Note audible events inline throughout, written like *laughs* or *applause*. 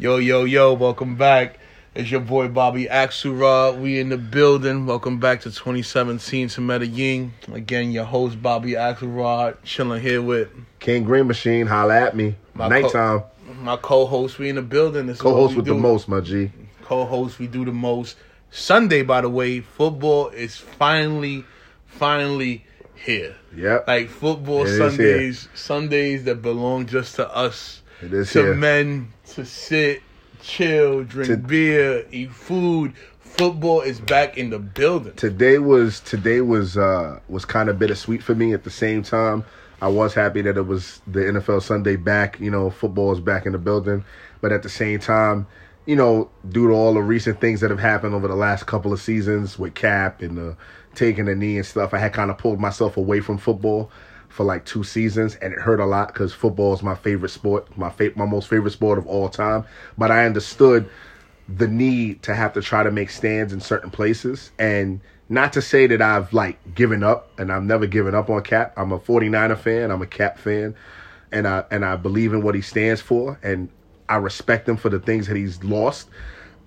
Yo, yo, yo, welcome back. It's your boy Bobby Axelrod. We in the building. Welcome back to 2017 to Medellin. Again, your host Bobby Axelrod, chilling here with King Green Machine, holla at me. My Nighttime. my co-host. We in the building. This Co-host with the most, my G. Co-host, we do the most. Sunday, by the way, football is finally, finally here. Yep. Like football It Sundays, Sundays that belong just to us. It is to here. men to sit, chill, drink To- beer, eat food. Football is back in the building. today was today was uh was kind of bittersweet for me at the same time i was happy that it was the nfl sunday back you know football is back in the building but at the same time you know due to all the recent things that have happened over the last couple of seasons with cap and the taking the knee and stuff i had kind of pulled myself away from football for like two seasons and it hurt a lot because football is my favorite sport my fa- my most favorite sport of all time but i understood the need to have to try to make stands in certain places and not to say that I've like given up and I've never given up on Cap. I'm a 49er fan, I'm a Cap fan and I and I believe in what he stands for and I respect him for the things that he's lost. *clears throat*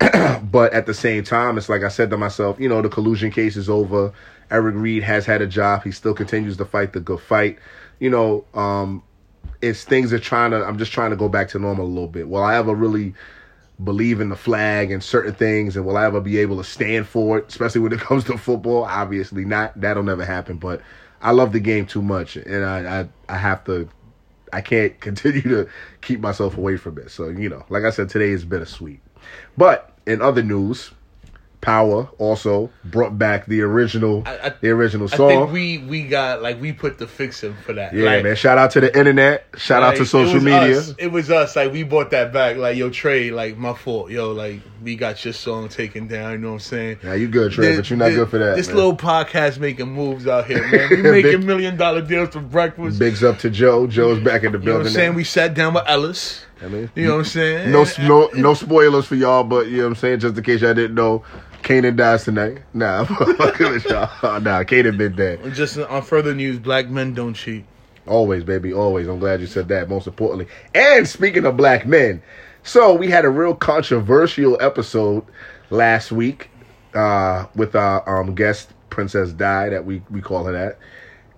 but at the same time, it's like I said to myself, you know, the collusion case is over. Eric Reid has had a job. He still continues to fight the good fight. You know, um, it's things are trying to I'm just trying to go back to normal a little bit. Will I ever really believe in the flag and certain things and will I ever be able to stand for it, especially when it *laughs* comes to football? Obviously not. That'll never happen. But I love the game too much and I I, I have to I can't *laughs* continue to keep myself away from it. So, you know, like I said, today is bittersweet. But in other news, Power also brought back the original I- I- the original I song. think we we got like we put the fixing for that. yeah, Like, man. Shout out to the internet. Shout out to social was media. us. It was us. Like we bought that back. Like yo, Trey. Like my fault. Yo, like we got your song taken down. You know what I'm saying? Yeah, you good, Trey, This- but you're not this- good for that. This man. little podcast making moves out here, man. *laughs* We Big- making million dollar deals for breakfast. Bigs up to Joe. Joe's back in the you know what building. I'm saying? now. We sat down with Ellis. I mean, You know what I'm saying? no, no, no spoilers for y'all, but you know what I'm saying. Just in case y'all didn't know, Kanan dies tonight. Nah, *laughs* fucking with y'all. *laughs* Nah, Kanan been dead. Just on further news, black men don't cheat. Always, baby, always. I'm glad you said that. Most importantly, and speaking of black men, so we had a real controversial episode last week uh, with our um, guest Princess Di, that we we call her that,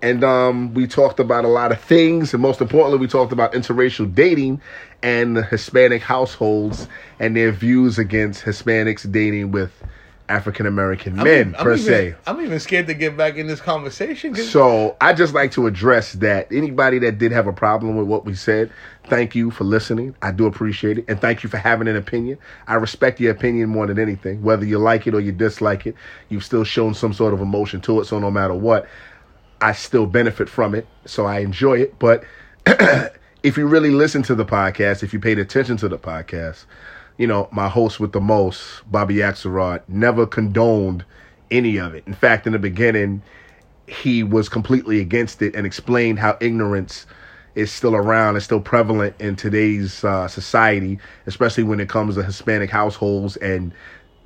and um, we talked about a lot of things, and most importantly, we talked about interracial dating and Hispanic households and their views against Hispanics dating with African American men I'm per se. I'm even scared to get back in this conversation. So I just like to address that anybody that did have a problem with what we said, thank you for listening. I do appreciate it, and thank you for having an opinion. I respect your opinion more than anything, whether you like it or you dislike it. You've still shown some sort of emotion to it, so no matter what, I still benefit from it. So I enjoy it. But *clears throat* if you really listen to the podcast, if you paid attention to the podcast, you know, my host with the most, Bobby Axelrod, never condoned any of it. In fact, in the beginning, he was completely against it and explained how ignorance is still around and still prevalent in today's uh, society, especially when it comes to Hispanic households and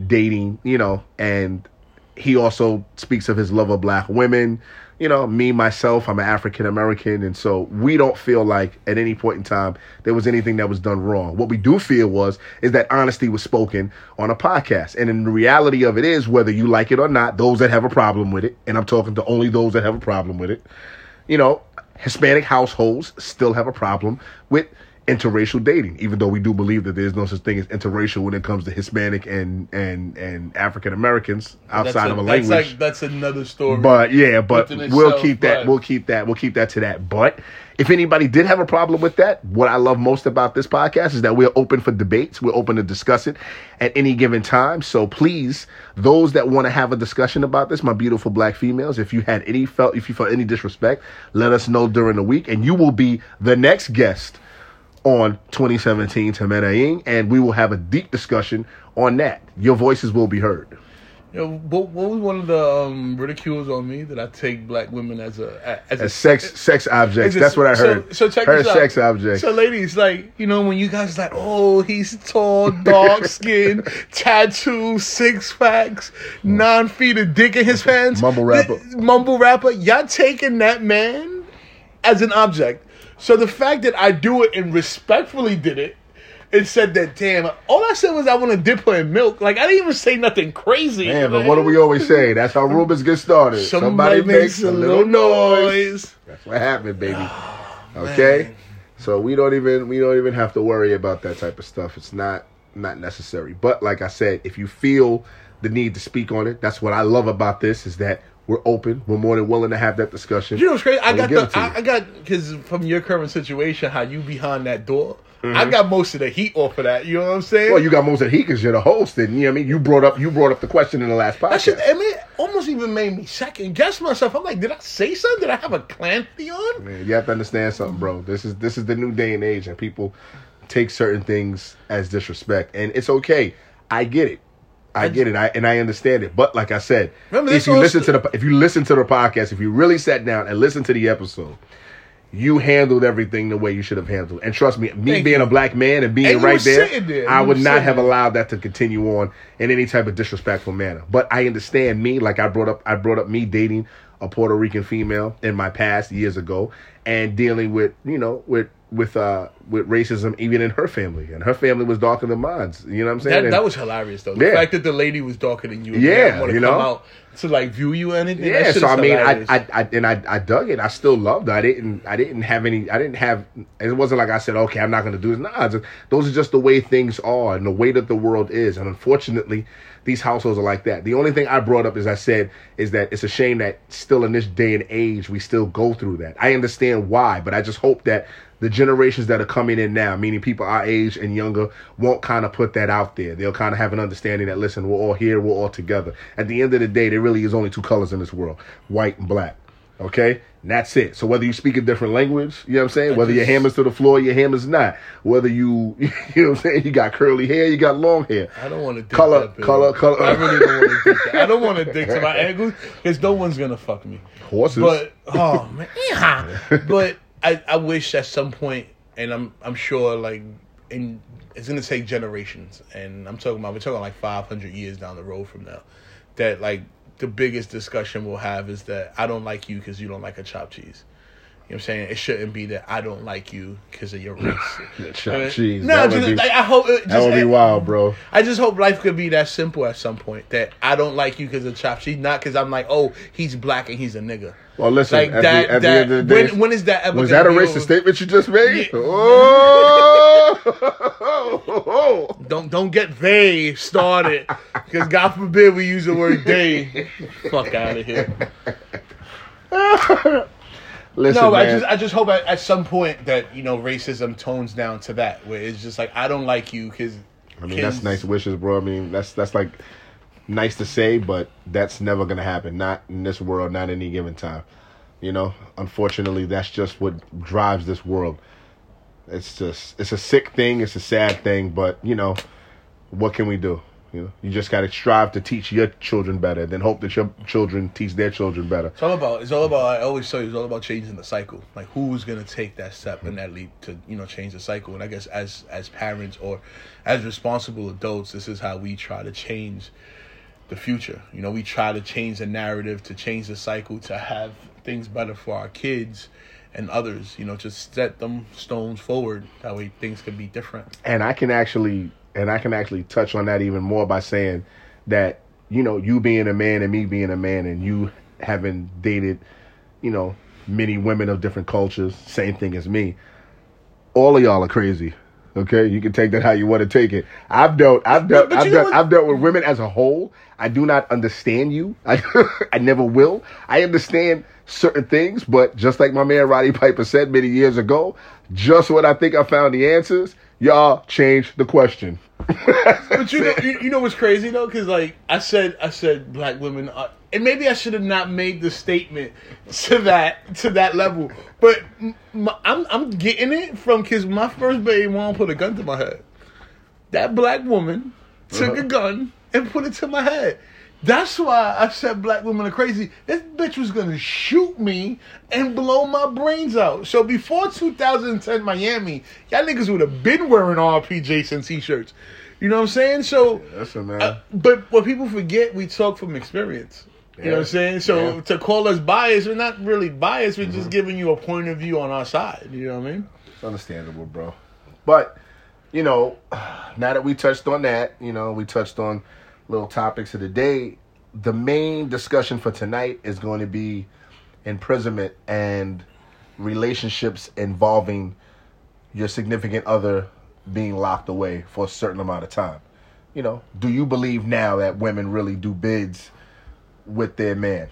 dating, you know, and he also speaks of his love of black women. You know, me myself, I'm an African American, and so we don't feel like at any point in time there was anything that was done wrong. What we do feel was is that honesty was spoken on a podcast, and in the reality of it is whether you like it or not, those that have a problem with it, and I'm talking to only those that have a problem with it, you know, Hispanic households still have a problem with interracial dating, even though we do believe that there's no such thing as interracial when it comes to Hispanic and and and African Americans outside that's of a that's language. like that's another story. But yeah, but we'll itself, keep that. but- We'll keep that. We'll keep that to that. But if anybody did have a problem with that, what I love most about this podcast is that we're open for debates. We're open to discuss it at any given time. So please, those that want to have a discussion about this, my beautiful black females, if you had any felt, if you felt any disrespect, let us know during the week, and you will be the next guest on 2017 to Medellin, and we will have a deep discussion on that. Your voices will be heard. Yo, what, what was one of the um, ridicules on me that I take black women as a as a As sex sex objects. It- That's what I so- heard. So, check heard this out. sex objects. So, ladies, like you know, when you guys like, oh, he's tall, dark *laughs* skin, tattoo, six packs, nine feet of dick in his *laughs* pants, Mumble rapper. Th- mumble rapper. Y'all taking that man as an object. So the fact that I do it and respectfully did it and said that. Damn, all I said was I want to dip her in milk. Like I didn't even say nothing crazy. Man, but what do we always say? That's how rumors get started. Somebody, makes a little noise. That's what happened, baby. Ah, okay, so we don't even we don't even have to worry about that type of stuff. It's not not necessary. But like I said, if you feel the need to speak on it, that's what I love about this is that we're open. We're more than willing to have that discussion. You know what's crazy? I got we give it the. I, I got because from your current situation, how you behind that door. I Mm-hmm. got most of the heat off of that. You know what I'm saying? Well, you got most of the heat because you're the host, and you know what I mean. You brought up you brought up the question in the last podcast. that shit. I mean, it almost even made me second guess myself. I'm like, did I say something? Did I have a clancy on? Man, you have to understand something, bro. This is this is the new day and age, and people take certain things as disrespect, and it's okay. I get it. I get it. I and I understand it. But like I said, Remember, if you listen st- to the if you listen to the podcast, if you really sat down and listened to the episode, you handled everything the way you should have handled. And trust me, me Thank being you. a black man and being And right there, there. I would not have there. allowed that to continue on in any type of disrespectful manner. But I understand me, like I brought up, I brought up me dating a Puerto Rican female in my past years ago, and dealing with you know with with uh with racism even in her family, and her family was darker than mine. You know what I'm saying? That, And- that was hilarious though. The Yeah. fact that the lady was darker than you. Yeah, you come know? out to like view you anything. Yeah, so I mean, I. I, I, and I, I dug it. I still loved it. I didn't, I didn't have any, I didn't have. It wasn't like I said, okay, I'm not going to do this. Nah, it's- those are just the way things are and the way that the world is. And unfortunately, these households are like that. The only thing I brought up, as I said, is that it's a shame that still in this day and age we still go through that. I understand why, but I just hope that the generations that are coming in now, meaning people our age and younger, won't kind of put that out there. They'll kind of have an understanding that listen, we're all here, we're all together. At the end of the day, there really is only two colors in this world: white and black. Okay, and that's it. So whether you speak a different language, you know what I'm saying. Whether your hammer's to the floor, your hammer's not. Whether you, *laughs* you know what I'm saying, you got curly hair, you got long hair. I don't want to dig Color- that, color- color. I really don't want to dig that. I don't want to dig to my *laughs* ankles because no one's gonna fuck me. Horses. But oh man, yeah. but I, I wish at some point, and I'm I'm sure like in it's gonna take generations, and I'm talking about we're talking like 500 years down the road from now, that like the biggest discussion we'll have is that I don't like you because you don't like a chopped cheese. You know what I'm saying? It shouldn't be that I don't like you because of your *laughs* race. Chopped I mean. No, just, be- like, I hope it that would be uh, wild, bro. I just hope life could be that simple at some point. That I don't like you because of chop cheese, not because I'm like, oh, he's black and he's a nigga. Well, listen. Like at that. the, at that the end of the day, when, when is that ever? was that a racist over? statement you just made? Yeah. *laughs* Oh. Don't don't get they started because God forbid we use the word they. *laughs* Fuck out of here. Listen, No, I just I just hope at, at some point that you know racism tones down to that where it's just like I don't like you because. I mean, that's nice wishes, bro. I mean, that's that's like nice to say, but that's never gonna happen. Not in this world. Not any given time. You know, unfortunately, that's just what drives this world. It's just it's a sick thing. It's a sad thing, but you know, what can we do? You know, you just got to strive to teach your children better, then hope that your children teach their children better. It's all about. It's all about. I always tell you, it's all about changing the cycle. Like who's gonna take that step and that leap to you know change the cycle. And I guess as as parents or as responsible adults, this is how we try to change the future. You know, we try to change the narrative, to change the cycle, to have things better for our kids and others. You know, just set them stones forward. That way, things can be different. and I can actually and I can actually touch on that even more by saying that you know you being a man and me being a man and you having dated you know many women of different cultures same thing as me. All of y'all are crazy okay? You can take that how you want to take it. I've dealt i've dealt I've dealt, I've dealt with women as a whole. I do not understand you. *laughs* I i never will. I understand certain things but just like my man roddy piper said many years ago just when i think i found the answers y'all change the question *laughs* But you know, you, you know what's crazy though, because like I said, I said black women, are, and maybe I should have not made the statement to that to that level. But my, I'm I'm getting it from because my first baby mom put a gun to my head. That black woman took uh-huh. a gun and put it to my head. That's why I said black women are crazy. This bitch was gonna shoot me and blow my brains out. So before 2010 Miami, y'all niggas would have been wearing RP Jason t-shirts. You know what I'm saying? So, Listen, man. uh, but what people forget, we talk from experience. You know what I'm saying? So Yeah. Mm-hmm. to call us biased, we're not really biased. We're just giving you a point of view on our side. You know what I mean? It's understandable, bro. But you know, *sighs* now that we touched on that, you know, we touched on little topics of the day. The main discussion for tonight is going to be imprisonment and relationships involving your significant other being locked away for a certain amount of time. You know, do you believe now that women really do bids with their man?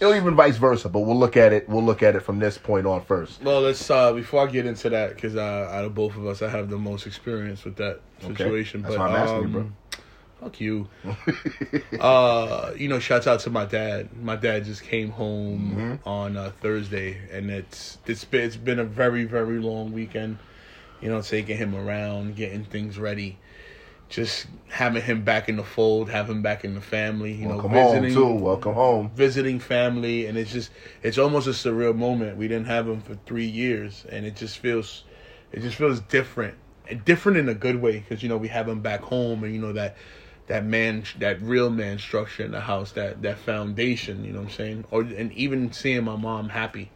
Or even vice versa, but we'll look at it. We'll look at it from this point on first. Well, let's uh before I get into that because uh, out of both of us, I have the most experience with that situation. Okay. That's but why I'm asking you, bro. Fuck you. *laughs* uh, you know, shouts out to my dad. My dad just came home Mm-hmm. on uh, Thursday, and it's it's been it's been a very very long weekend. You know, taking him around, getting things ready. Just having him back in the fold, having him back in the family, you Welcome know, home visiting, too. Welcome home. visiting family and it's just it's almost a surreal moment we didn't have him for three years and it just feels it just feels different and different in a good way because you know we have him back home and you know that that man that real man structure in the house that that foundation you know what i'm saying or and even seeing my mom happy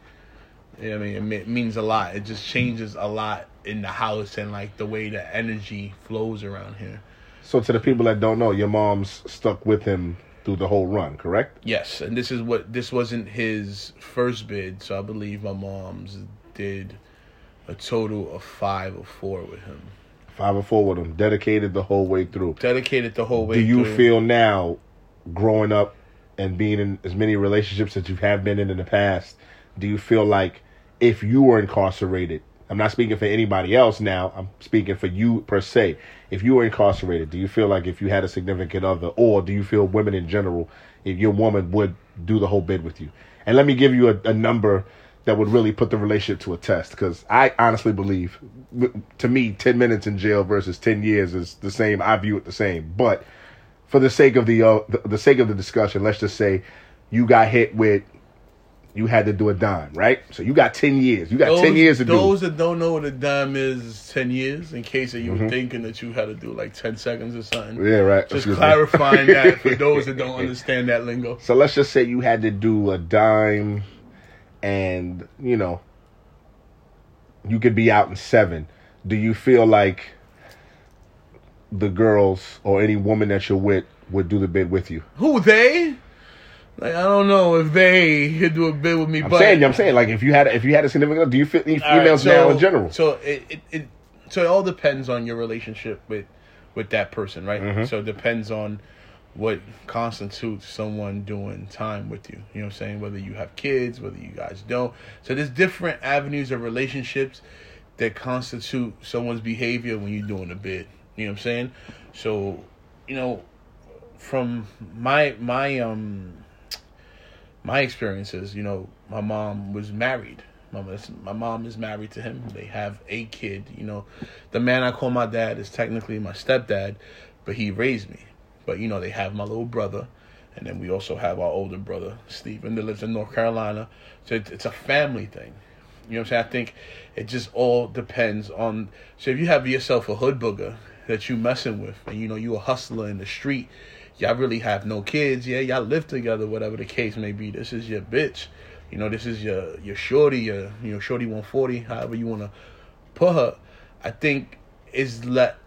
you know what i mean it, it means a lot it just changes a lot in the house and like the way the energy flows around here So to the people that don't know, your mom's stuck with him through the whole run, correct? Yes, and this is what this wasn't his first bid, so I believe my mom's did a total of five or four with him. Five or four with him, dedicated the whole way through. Dedicated the whole way. Do you through. feel now, growing up and being in as many relationships that you have been in in the past, do you feel like if you were incarcerated, I'm not speaking for anybody else now, I'm speaking for you per se. If you were incarcerated, do you feel like if you had a significant other, or do you feel women in general, if your woman would do the whole bid with you? And let me give you a, a number that would really put the relationship to a test, because I honestly believe, to me, 10 minutes in jail versus 10 years is the same. I view it the same. But for the sake of the, uh, the the sake of the discussion, let's just say you got hit with you had to do a dime, right? So you got ten years. You got Those, ten years to those do. Those that don't know what a dime is, is ten years. In case that you Mm-hmm. were thinking that you had to do like ten seconds or something. Yeah, right. Just Excuse clarifying that for *laughs* those that don't understand that lingo. So let's just say you had to do a dime, and you know you could be out in seven. Do you feel like the girls or any woman that you're with would do the bid with you? Who they? Like I don't know if they could do a bid with me, I'm but saying, I'm saying, like if you had if you had a significant, other, do you feel these All right, females now in general? So it, it, it so it all depends on your relationship with with that person, right? Mm-hmm. So it depends on what constitutes someone doing time with you. You know what I'm saying? Whether you have kids, whether you guys don't. So there's different avenues of relationships that constitute someone's behavior when you're doing a bid. You know what I'm saying? So, you know, from my my um my experiences, you know, my mom was married. My, my mom is married to him. They have a kid. You know, the man I call my dad is technically my stepdad, but he raised me. But you know, they have my little brother, and then we also have our older brother Stephen that lives in North Carolina. So it's, a family thing. You know what I'm saying? I think it just all depends on. So if you have yourself a hood booger that you messing with, and you know you a hustler in the street, y'all really have no kids. Yeah, y'all live together, whatever the case may be. This is your bitch. You know, this is your your shorty, your you know shorty 140, however you want to put her. I think is let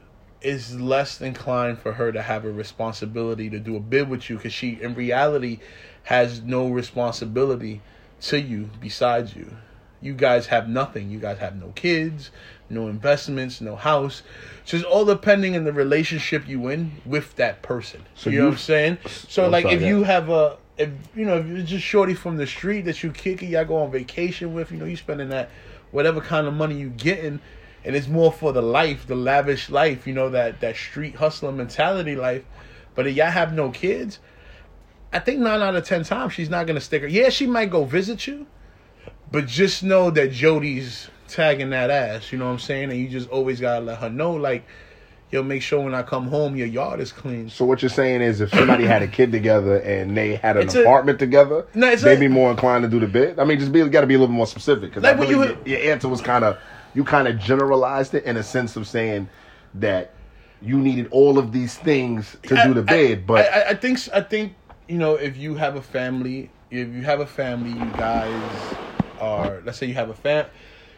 is less inclined for her to have a responsibility to do a bid with you because she in reality has no responsibility to you besides you. You guys have nothing. You guys have no kids no investments no house. So it's all depending on the relationship you in with that person. So you know what i'm saying? So I'm like sorry, if yeah. you have a if you know if it's just shorty from the street that you kick it y'all go on vacation with you know you spending that whatever kind of money you getting and it's more for the life, the lavish life, you know, that that street hustler mentality life. But if y'all have no kids, I think nine out of ten times she's not gonna stick her. Yeah, she might go visit you, but just know that Jody's tagging that ass. You know what I'm saying? And you just always gotta let her know, like, yo, make sure when I come home, your yard is clean. So what you're saying is, if somebody had a kid together and they had an It's a- apartment together, No, they'd a- be more inclined to do the bid. I mean, just be got to be a little more specific because Like I believe you- your, your answer was kind of you kind of generalized it in a sense of saying that you needed all of these things to do the I- but I, I, I think I think you know if you have a family, if you have a family, you guys are let's say you have a fam,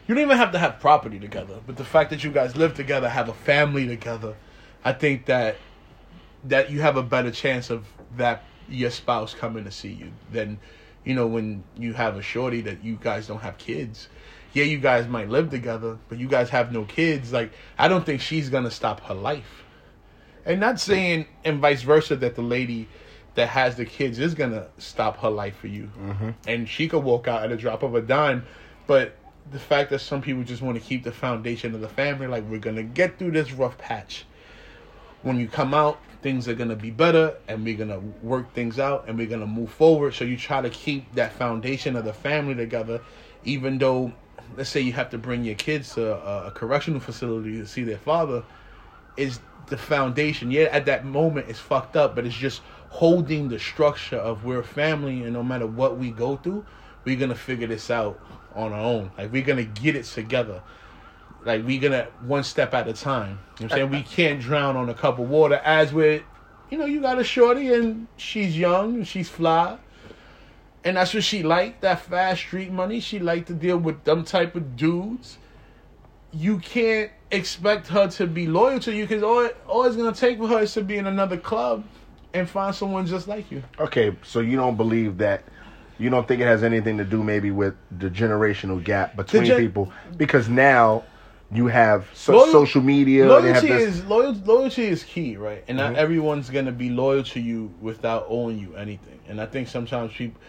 you don't even have to have property together, but the fact that you guys live together, have a family together, I think that that you have a better chance of that your spouse coming to see you than you know when you have a shorty that you guys don't have kids. Yeah, you guys might live together, but you guys have no kids. Like I don't think she's gonna stop her life. And not saying and vice versa that the lady that has the kids is gonna stop her life for you, mm-hmm. and she could walk out at a drop of a dime. But the fact that some people just want to keep the foundation of the family, like we're gonna get through this rough patch. When you come out, things are gonna be better, and we're gonna work things out, and we're gonna move forward. So you try to keep that foundation of the family together, even though, let's say you have to bring your kids to a, a correctional facility to see their father, is the foundation. Yeah, at that moment it's fucked up, but it's just holding the structure of we're family, and no matter what we go through, we're gonna figure this out on our own. Like we're gonna get it together. Like we're gonna one step at a time. You know what I'm saying? we *laughs* can't drown on a cup of water as with you know, you got a shorty and she's young and she's fly. And that's what she liked, that fast street money. She liked to deal with them type of dudes. You can't expect her to be loyal to you because all, all it's going to take for her is to be in another club and find someone just like you. Okay, so you don't believe that you don't think it has anything to do maybe with the generational gap between gen- people because now you have so- Loyal- social media. Loyalty is loyal, loyalty is key, right? And not mm-hmm. everyone's gonna be loyal to you without owing you anything. And I think sometimes people,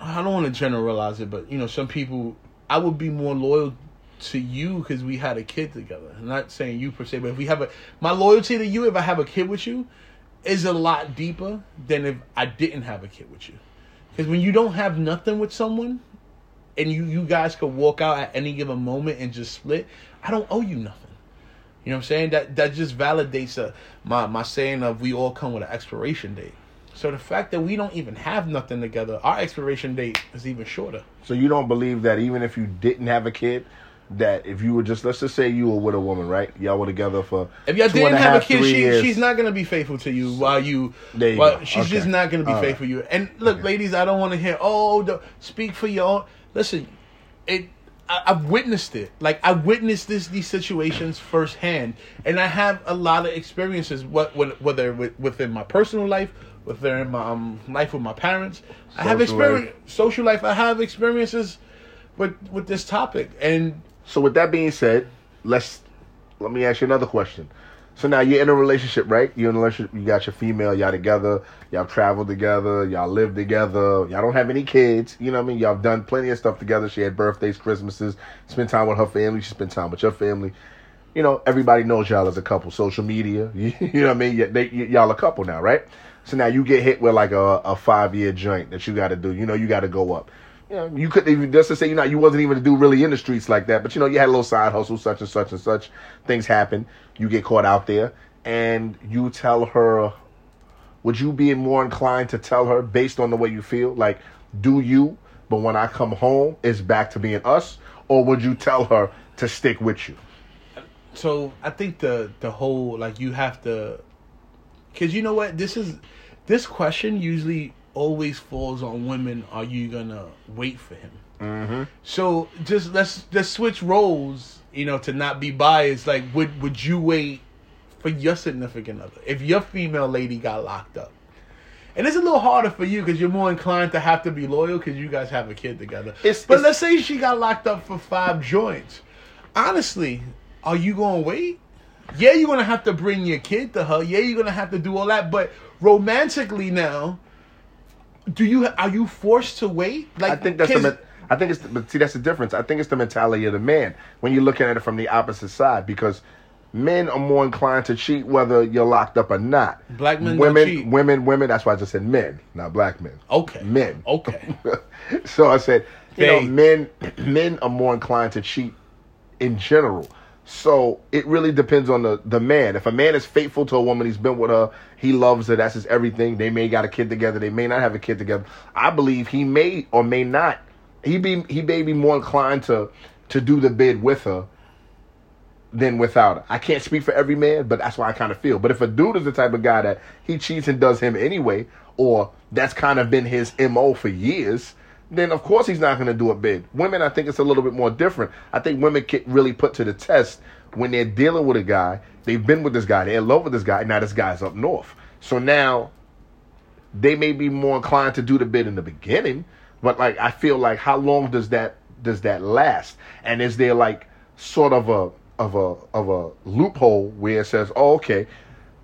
I don't want to generalize it, but you know, some people, I would be more loyal to you because we had a kid together. I'm not saying you per se, but if we have a, my loyalty to you, if I have a kid with you, is a lot deeper than if I didn't have a kid with you. Because when you don't have nothing with someone, and you you guys could walk out at any given moment and just split, I don't owe you nothing. You know what I'm saying? That that just validates uh, my my saying of we all come with an expiration date. So the fact that we don't even have nothing together, our expiration date is even shorter. So you don't believe that even if you didn't have a kid, that if you were just let's just say you were with a woman, right? Y'all were together for if y'all didn't have a kid, she, she's not gonna be faithful to you while you. There you while, go. She's okay. just not gonna be All faithful right. to you. And look, okay. ladies, I don't want to hear oh, speak for your own. Listen, it. I, I've witnessed it. Like I witnessed this these situations firsthand, and I have a lot of experiences. What whether within my personal life, within my um, life with my parents, social I have experience life. social life. I have experiences with with this topic, and so with that being said, let's let me ask you another question. So now you're in a relationship, right? You're in a relationship. You got your female. Y'all together. Y'all travel together. Y'all live together. Y'all don't have any kids. You know what I mean? Y'all done plenty of stuff together. She had birthdays, Christmases. Spent time with her family. She spent time with your family. You know, everybody knows y'all as a couple. Social media. *laughs* You, know what I mean? They, y'all a couple now, right? So now you get hit with like a, a five year joint that you got to do. You know, you got to go up you know, you couldn't even just to say you know you wasn't even to do really in the streets like that, but you know you had a little side hustle, such and such and such. Things happen. You get caught out there, and you tell her. Would you be more inclined to tell her based on the way you feel, like, do you? But when I come home, it's back to being us, or would you tell her to stick with you? So I think the the whole like you have to, because you know what this is, this question usually always falls on women. Are you gonna wait for him? Mm-hmm. So just let's let's switch roles. You know, to not be biased. Like, would would you wait for your significant other if your female lady got locked up? And it's a little harder for you because you're more inclined to have to be loyal because you guys have a kid together. It's, but it's, let's say she got locked up for five joints. Honestly, are you gonna wait? Yeah, you're gonna have to bring your kid to her. Yeah, you're gonna have to do all that. But romantically now, do you are you forced to wait? Like I think that's the. I think it's the, but see that's the difference. I think it's the mentality of the man when you're looking at it from the opposite side because men are more inclined to cheat whether you're locked up or not. Black men women, women, women. That's why I just said men, not black men. Okay, men. Okay. *laughs* so I said, you know, men, *clears throat* men are more inclined to cheat in general. So it really depends on the the man. If a man is faithful to a woman, he's been with her, he loves her, that's his everything. They may got a kid together, they may not have a kid together. I believe he may or may not. He be he may be more inclined to to do the bid with her than without her. I can't speak for every man, but that's why I kind of feel. But if a dude is the type of guy that he cheats and does him anyway, or that's kind of been his mo for years, then of course he's not going to do a bid. Women, I think it's a little bit more different. I think women get really put to the test when they're dealing with a guy. They've been with this guy, they're in love with this guy, now this guy's up north. So now they may be more inclined to do the bid in the beginning, but like I feel like how long does that does that last? And is there like sort of a of a of a loophole where it says, "Oh, okay,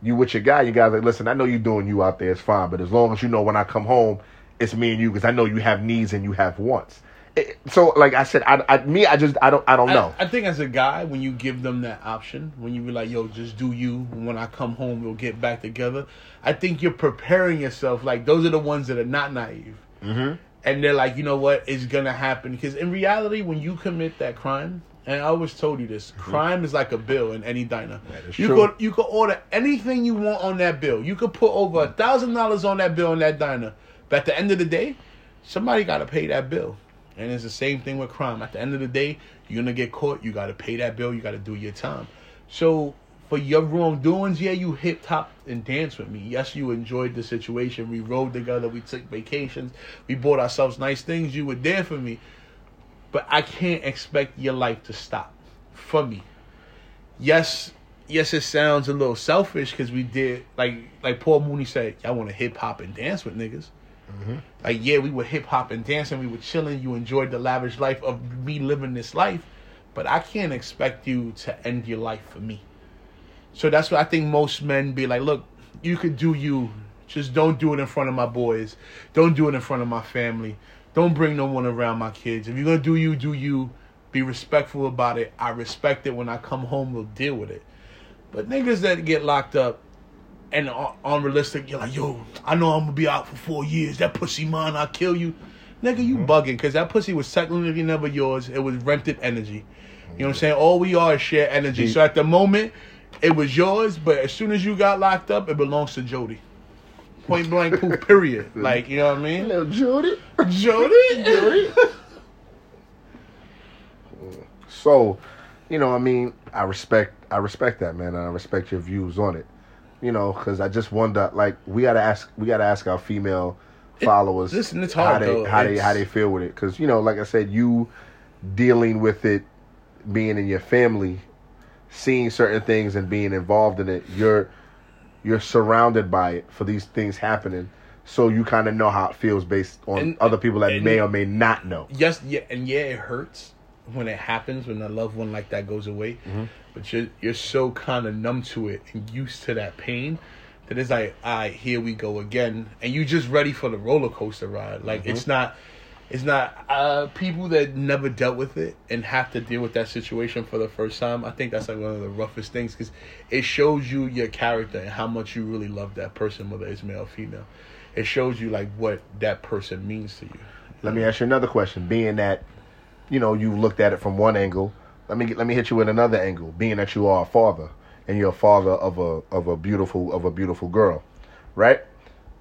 you with your guy, you guys like, listen, I know you're doing you out there, it's fine, but as long as you know when I come home, it's me and you because I know you have needs and you have wants." It, so, like I said, I, I me, I just I don't I don't know. I, I, think as a guy, when you give them that option, when you be like, "Yo, just do you," when I come home, we'll get back together. I think you're preparing yourself. Like those are the ones that are not naive. Mm-hmm and they're like, you know what, it's gonna happen. Because in reality, when you commit that crime, and I always told you this, mm-hmm. crime is like a bill in any diner. you true. could you could order anything you want on that bill. You could put over a thousand dollars on that bill in that diner. But at the end of the day, somebody gotta pay that bill. And it's the same thing with crime. At the end of the day, you're gonna get caught. You gotta pay that bill. You gotta do your time. So for your wrongdoings, yeah, you hip hop and dance with me. Yes, you enjoyed the situation. We rode together. We took vacations. We bought ourselves nice things. You were there for me. But I can't expect your life to stop for me. Yes, yes, it sounds a little selfish because we did like like Paul Mooney said. I want to hip hop and dance with niggas. Mm-hmm. Like yeah, we were hip hop and dancing. We were chilling. You enjoyed the lavish life of me living this life, but I can't expect you to end your life for me. So that's what I think most men be like, look, you could do you. Just don't do it in front of my boys. Don't do it in front of my family. Don't bring no one around my kids. If you're gonna do you, do you. Be respectful about it. I respect it. When I come home, we'll deal with it. But niggas that get locked up and unrealistic, you're like, yo, I know I'm gonna be out for four years. That pussy mine, I'll kill you. Nigga, you mm-hmm. bugging, because that pussy was technically never yours. It was rented energy. You know what I'm saying? All we are is shared energy. So at the moment, it was yours, but as soon as you got locked up, it belongs to Jody. Point blank, poof, period. *laughs* Like, you know what I mean? Little Jody. Jody? *laughs* Jody. so, you know, I mean, I respect, I respect that, man, and I respect your views on it. You know, because I just wonder, like, we gotta ask, we gotta ask our female followers, it, listen, it's hard, how they, though. how it's... they, how they feel with it, because you know, like I said, you dealing with it, being in your family seeing certain things and being involved in it, you're you're surrounded by it for these things happening. So you kind of know how it feels based on and, other people that may or may not know. Yes, yeah, and yeah, it hurts when it happens when a loved one like that goes away. Mm-hmm. But you're you're so kind of numb to it and used to that pain that it's like, all right, here we go again, and you're just ready for the roller coaster ride. Like mm-hmm. it's not it's not uh, people that never dealt with it and have to deal with that situation for the first time. I think that's like one of the roughest things because it shows you your character and how much you really love that person, whether it's male or female. It shows you like what that person means to you. Let me ask you another question. Being that, you know, you looked at it from one angle, let me let me hit you with another angle. Being that you are a father and you're a father of a of a beautiful of a beautiful girl, right?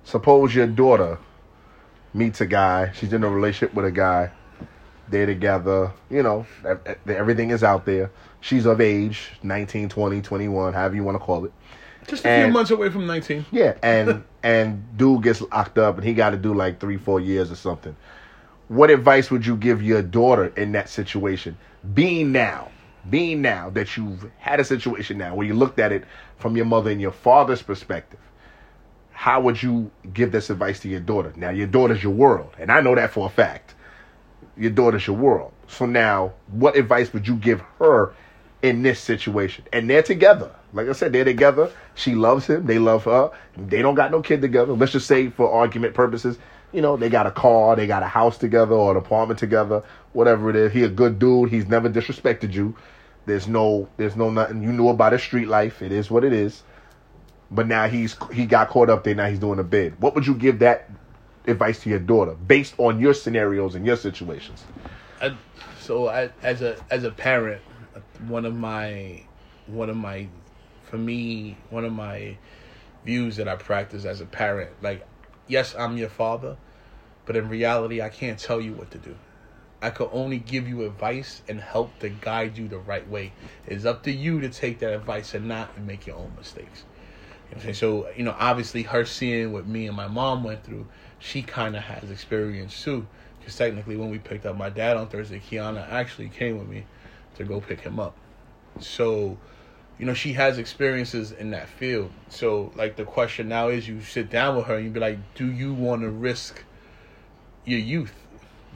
Suppose your daughter meets a guy. She's in a relationship with a guy. They're together. You know, everything is out there. She's of age, 19, 20, 21, however you want to call it. Just a and, few months away from 19. Yeah, and *laughs* and dude gets locked up and he got to do like 3 4 years or something. What advice would you give your daughter in that situation? Being now, being now that you've had a situation now where you looked at it from your mother and your father's perspective how would you give this advice to your daughter? Now, your daughter's your world, and I know that for a fact. Your daughter's your world. So now, what advice would you give her in this situation? And they're together. Like I said, they're together. She loves him. They love her. They don't got no kid together. Let's just say, for argument purposes, you know, they got a car, they got a house together or an apartment together, whatever it is. He a good dude. He's never disrespected you. There's no, there's no nothing you knew about his street life. It is what it is but now he's he got caught up there. Now he's doing a bid. What would you give that advice to your daughter based on your scenarios and your situations? So I, as a as a parent, one of my one of my for me one of my views that I practice as a parent, like yes, I'm your father, but in reality, I can't tell you what to do. I could only give you advice and help to guide you the right way. It's up to you to take that advice and not and make your own mistakes. So, you know, obviously her seeing what me and my mom went through, she kind of has experience too. Because technically, when we picked up my dad on Thursday, Kiana actually came with me to go pick him up. So, you know, she has experiences in that field. So, like, the question now is you sit down with her and you be like, do you want to risk your youth?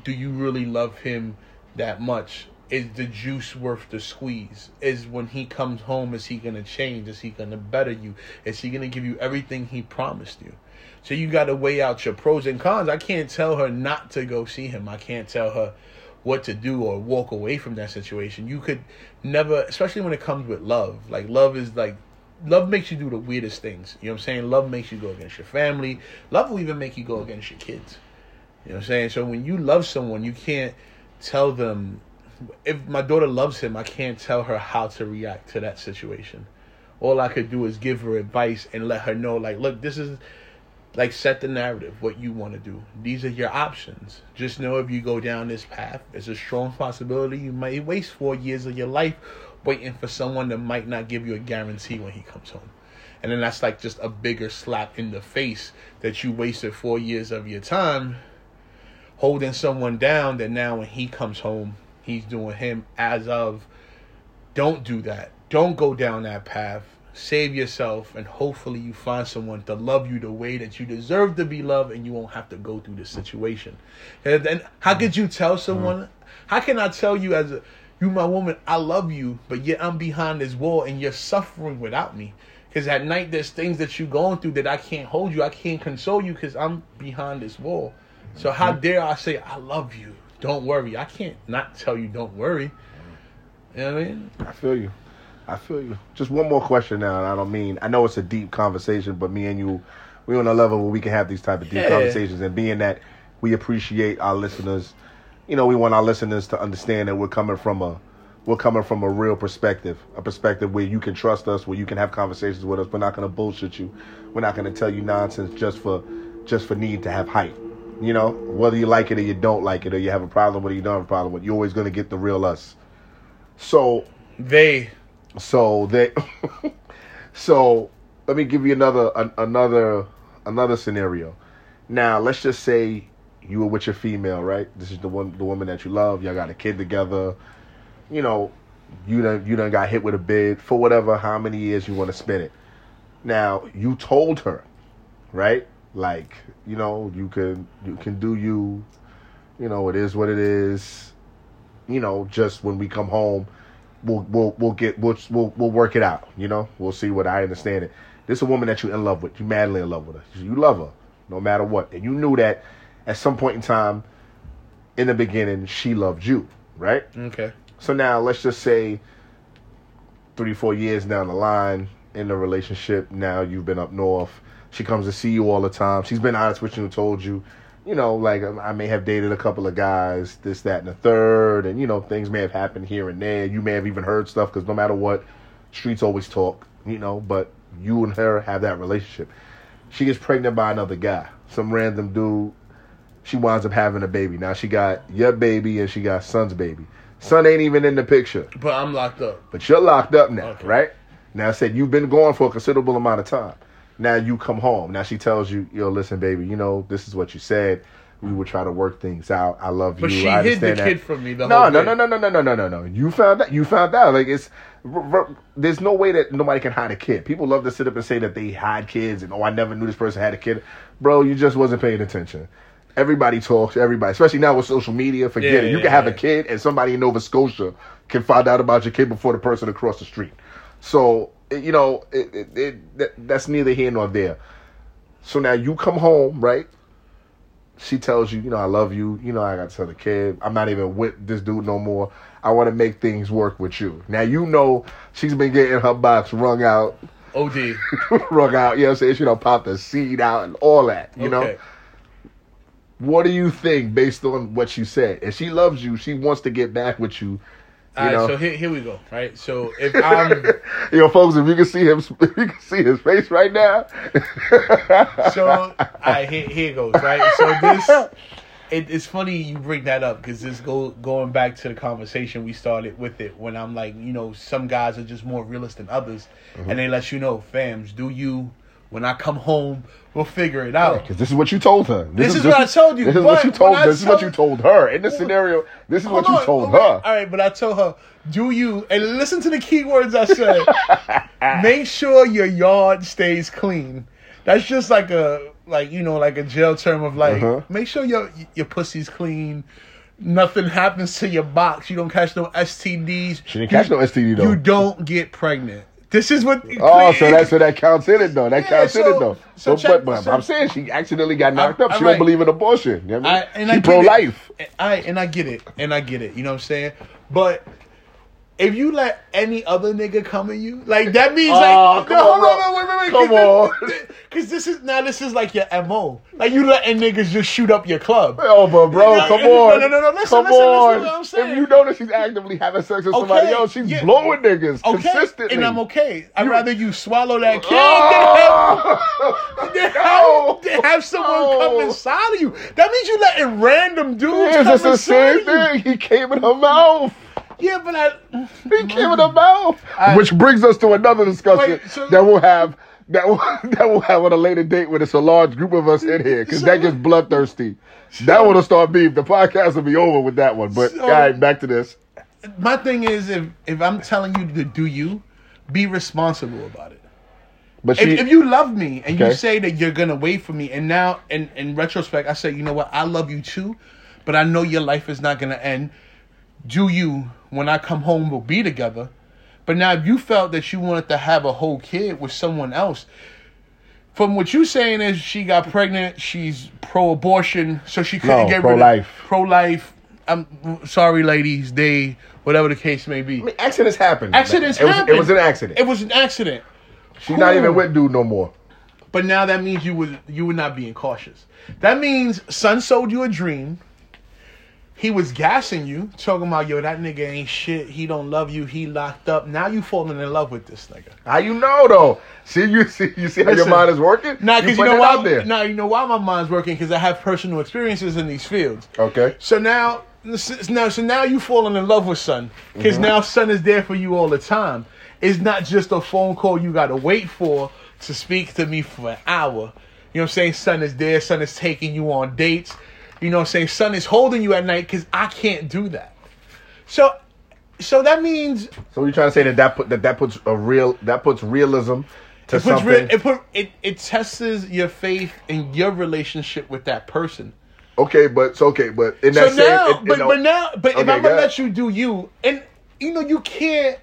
Do you really love him that much? Is the juice worth the squeeze? Is when he comes home, is he going to change? Is he going to better you? Is he going to give you everything he promised you? So you got to weigh out your pros and cons. I can't tell her not to go see him. I can't tell her what to do or walk away from that situation. You could never, especially when it comes with love. Like love is like love makes you do the weirdest things. You know what I'm saying? Love makes you go against your family. Love will even make you go against your kids. You know what I'm saying? So when you love someone, you can't tell them if my daughter loves him, I can't tell her how to react to that situation. All I could do is give her advice and let her know like, look, this is like set the narrative what you want to do. These are your options. Just know if you go down this path it's a strong possibility you might waste four years of your life waiting for someone that might not give you a guarantee when he comes home. And then that's like just a bigger slap in the face that you wasted four years of your time holding someone down that now when he comes home he's doing him as of don't do that. Don't go down that path. Save yourself and hopefully you find someone to love you the way that you deserve to be loved and you won't have to go through this situation. And then how could you tell someone how can i tell you as a you my woman i love you but yet i'm behind this wall and you're suffering without me? Because at night there's things that you're going through that i can't hold you i can't console you because i'm behind this wall. So how mm-hmm. dare i say i love you don't worry i can't not tell you don't worry you know what i mean I feel you. I feel you. Just one more question now, and I don't mean I know it's a deep conversation, but me and you, we're on a level where we can have these type of deep Yeah. conversations, and being that we appreciate our listeners, you know, we want our listeners to understand that we're coming from a we're coming from a real perspective, a perspective where you can trust us, where you can have conversations with us. We're not going to bullshit you. We're not going to tell you nonsense just for just for need to have hype. You know, whether you like it or you don't like it, or you have a problem with it, or you don't have a problem with it, you're always going to get the real us. So they so they, *laughs* so let me give you another an, another another scenario. Now let's just say you were with your female, right? This is the one the woman that you love. Y'all got a kid together. You know, you done you done got hit with a bid for whatever how many years you want to spend it. Now you told her, right? Like you know you can you can do you. You know it is what it is. You know just when we come home we'll we'll we'll get we'll we'll we'll work it out. You know, we'll see what I understand it. This is a woman that you're in love with. You madly in love with her. You love her, no matter what. And you knew that at some point in time, in the beginning, she loved you, right? okay So now let's just say three, four years down the line in the relationship, now you've been up north. She comes to see you all the time. She's been honest with you and told you, you know, like um, I may have dated a couple of guys, this, that, and the third, and you know, things may have happened here and there. You may have even heard stuff because no matter what, streets always talk, you know. But you and her have that relationship. She gets pregnant by another guy, some random dude. She winds up having a baby. Now she got your baby and she got son's baby. Son ain't even in the picture, but i'm locked up but you're locked up now, Okay. right? Now I said you've been gone for a considerable amount of time. Now you come home. Now she tells you, yo, listen, baby, you know, this is what you said. We mm. would try to work things out. I love but you. she I hid the that. kid from me the No, no, no, no, no, no, no, no, no, no. You found out. You found out. Like it's. There's no way that nobody can hide a kid. People love to sit up and say that they hide kids and oh, I never knew this person had a kid. Bro, you just wasn't paying attention. Everybody talks. Everybody, especially now with social media, forget Yeah, it. You yeah, can have a kid and somebody in Nova Scotia can find out about your kid before the person across the street. So you know, it, it, it, that, that's neither here nor there. So now you come home, right? She tells you, you know, I love you. You know, I got to tell the kid, I'm not even with this dude no more. I want to make things work with you. Now you know she's been getting her box wrung out, od *laughs* wrung out. You know what I'm saying? She done popped the seed out and all that. You know. What do you think based on what you said? And she loves you. She wants to get back with you. All right, know. so here, here we go. Right, so if *laughs* I'm you know, folks, if you can see him, *laughs* if you can see his face right now. *laughs* so, all right, here, here goes. Right, so this it, it's funny you bring that up because this go going back to the conversation we started with it when I'm like, you know, some guys are just more realist than others, and mm-hmm. they let you know, fams, do you When I come home, we'll figure it out. Because this is what you told her. This is what I told you, This is what you told. This is what you told her in this scenario. This is what you on, told okay, her. All right, but I told her, do you, and listen to the key words I said. *laughs* make sure your yard stays clean. That's just like a, like, you know, like a jail term of like, Uh-huh. make sure your your pussy's clean. Nothing happens to your box. You don't catch no STDs. She didn't catch no STD though. You don't get pregnant. This is what. Oh, so that's so that counts in it though. That Yeah, counts in it though. so So, check- but, but so- I'm saying she accidentally got knocked I- up. She I don't believe in abortion. You know what I mean? and I she pro life. I and I get it, and I get it. You know what I'm saying? But if you let any other nigga come at you, like that means Oh, like come no, on, hold on, wait, wait, wait, Come on. Cause this is now this is like your mo. Like you letting niggas just shoot up your club. Oh, but bro, come on. no, no, no, listen, come listen, listen on. what I'm saying. If you notice she's actively having sex with somebody else, she's blowing niggas Okay, consistently. and I'm okay. I'd rather you swallow that *laughs* kid Oh! than have, than have someone come inside of you. That means you letting random dudes Yeah, come it's the same thing. He came in her mouth. Yeah, but I. He came in her mm. mouth. I- Which brings us to another discussion Wait, so- that we'll have that we'll, *laughs* that we'll have on a later date when it's a large group of us in here because So- that gets bloodthirsty. that one'll start beef. The podcast will be over with that one. But So- all right, back to this. my thing is if if I'm telling you to do you, be responsible about it. But If, she, if you love me and you say that you're gonna wait for me, and now in in retrospect, I say, you know what, I love you too, but I know your life is not gonna end. Do you when I come home we'll be together? But now if you felt that you wanted to have a whole kid with someone else, from what you're saying is she got pregnant, she's pro-abortion, so she couldn't No, get pro-life. of pro-life. I'm sorry, ladies. They whatever the case may be. I mean, accidents happen. Accidents it was, happen. It was an accident. It was an accident. She's not even with dude no more. But now that means you would you were not being cautious. That means son sold you a dream. He was gassing you, talking about yo, that nigga ain't shit. He don't love you. He locked up. Now you falling in love with this nigga. How you know though? See you see you see how your mind is working. Nah, because you, putting know why? Nah, you know why my mind's working because I have personal experiences in these fields. Okay. So now, now, so now you falling in love with son because Mm-hmm. now son is there for you all the time. It's not just a phone call you got to wait for to speak to me for an hour. You know what I'm saying? Son is there. Son is taking you on dates. You know what I'm saying? Son is holding you at night because I can't do that. So, so that means So you're trying to say that that put that that puts a real that puts realism to it puts something. re- it put it it tests your faith in your relationship with that person. okay, but so okay, but in So that same, now, in but, the- but now, but if I'm gonna let you do you, and you know you can't,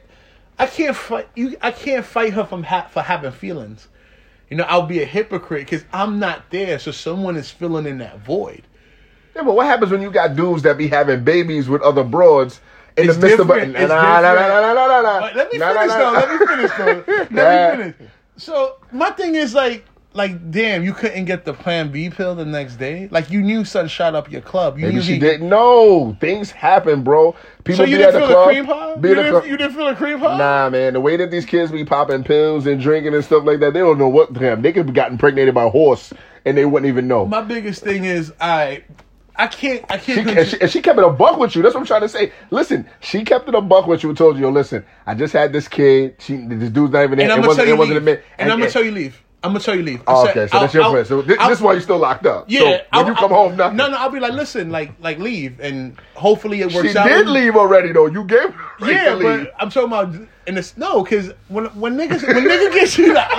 I can't fight you. I can't fight her from ha- for having feelings. You know, I'll be a hypocrite because I'm not there, so someone is filling in that void. Yeah, but what happens when you got dudes that be having babies with other broads in It's the midst of a, It's nah, nah, nah, nah, nah, nah, nah, let me nah, finish nah, though. Let me finish though. *laughs* Let Nah. me finish. So my thing is like, like, damn, you couldn't get the Plan B pill the next day. Like you knew son shot up your club. You Maybe knew she he- didn't know. Things happen, bro. People So you be at didn't the feel club. a cream pie? You at the didn't, club. you didn't feel a cream pie? Nah, man. The way that these kids be popping pills and drinking and stuff like that, they don't know what damn. They could have gotten impregnated by a horse and they wouldn't even know. My biggest thing is I, I can't, I can't. and, she, and she kept it a buck with you. That's what I'm trying to say. Listen, she kept it a buck with you and told you, yo, listen, I just had this kid. She, this dude's not even there. and I'm it wasn't, tell you it wasn't leave. a minute. And, I'm gonna tell you leave. I'm gonna tell you leave. Oh, okay, so that's I'll- your I'll- friend. So this, I'll- this is why you're still locked up. Yeah, So when I'll- you come home, nothing. No, no, I'll be like, listen, like, like leave, and hopefully it works She out. She did leave already, though. You gave her Yeah, to leave. but I'm talking about in the no, because when when niggas when nigga gives you the *laughs*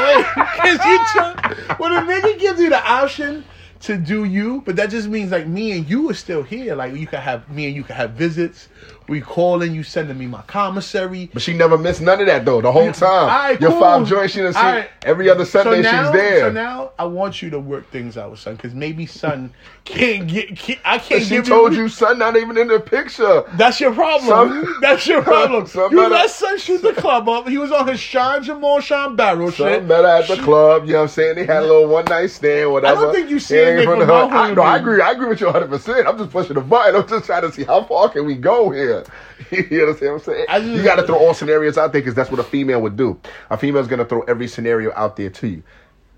cause you when a nigga gives you the option to do you, but that just means like me and you are still here. Like you can have me and you can have visits. We calling you, sending me my commissary. But she never missed none of that though. The whole time, your cool. five joints, she done seen Alright. every other Sunday. now, she's there. So now I want you to work things out with son, because maybe son *laughs* can't get. Can't, I can't she told you, son, not even in the picture. That's your problem. Some- *laughs* That's your *laughs* problem. some you let son shoot the club up. He was on his Shyne Jamal Shyne Barrow Son shit. met her at the club. You know what I'm saying? They had a little one night stand, whatever. I don't think you see nigga from the hood. I, no, I agree. I agree with you 100. percent I'm just pushing the button. I'm just trying to see how far can we go here. *laughs* you understand what I'm saying? I just- you got to throw all scenarios out there because that's what a female would do. A female's gonna throw every scenario out there to you.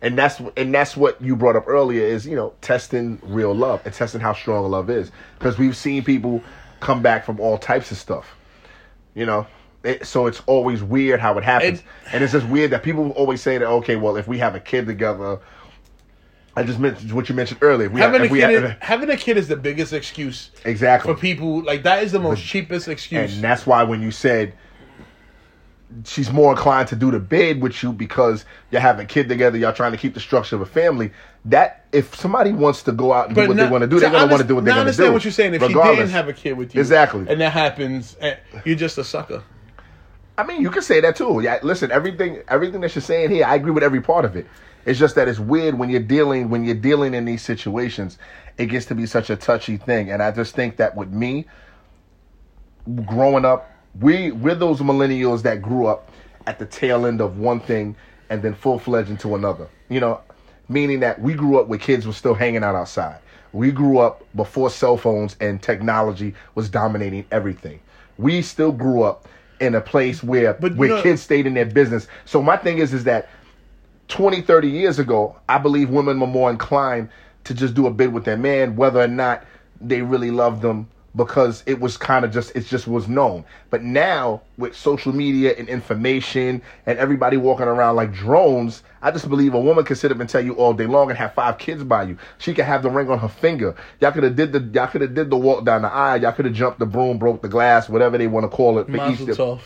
And that's and that's what you brought up earlier is you know testing real love and testing how strong a love is because we've seen people come back from all types of stuff, you know, it, so it's always weird how it happens, And- and, it's just weird that people always say that. Okay, well, if we have a kid together, I just mentioned what you mentioned earlier. We having have, a kid, have- is, having a kid is the biggest excuse exactly, for people. Like that is the most cheapest excuse. and that's why when you said she's more inclined to do the bid with you because you're having a kid together, y'all trying to keep the structure of a family. That if somebody wants to go out and do what they want to do, they're gonna want to do what now they're gonna do. understand what you're saying. If she regardless. didn't have a kid with you, Exactly. and that happens, eh, you're just a sucker. I mean, you can say that too. Yeah, listen, everything everything that you're saying here, I agree with every part of it. It's just that it's weird when you're dealing when you're dealing in these situations. It gets to be such a touchy thing, and I just think that with me, growing up, we we're those millennials that grew up at the tail end of one thing and then full fledged into another. You know, meaning that we grew up where kids were still hanging out outside. We grew up before cell phones and technology was dominating everything. We still grew up in a place where But, where know- kids stayed in their business. So my thing is is that 20, 30 years ago, I believe women were more inclined to just do a bid with their man, whether or not they really loved them, because it was kind of just, it just was known. But now, with social media and information and everybody walking around like drones, I just believe a woman can sit up and tell you all day long and have five kids by you. She could have the ring on her finger. Y'all could have did the, y'all could have did the walk down the aisle. Y'all could have jumped the broom, broke the glass, whatever they want to call it. for Mazel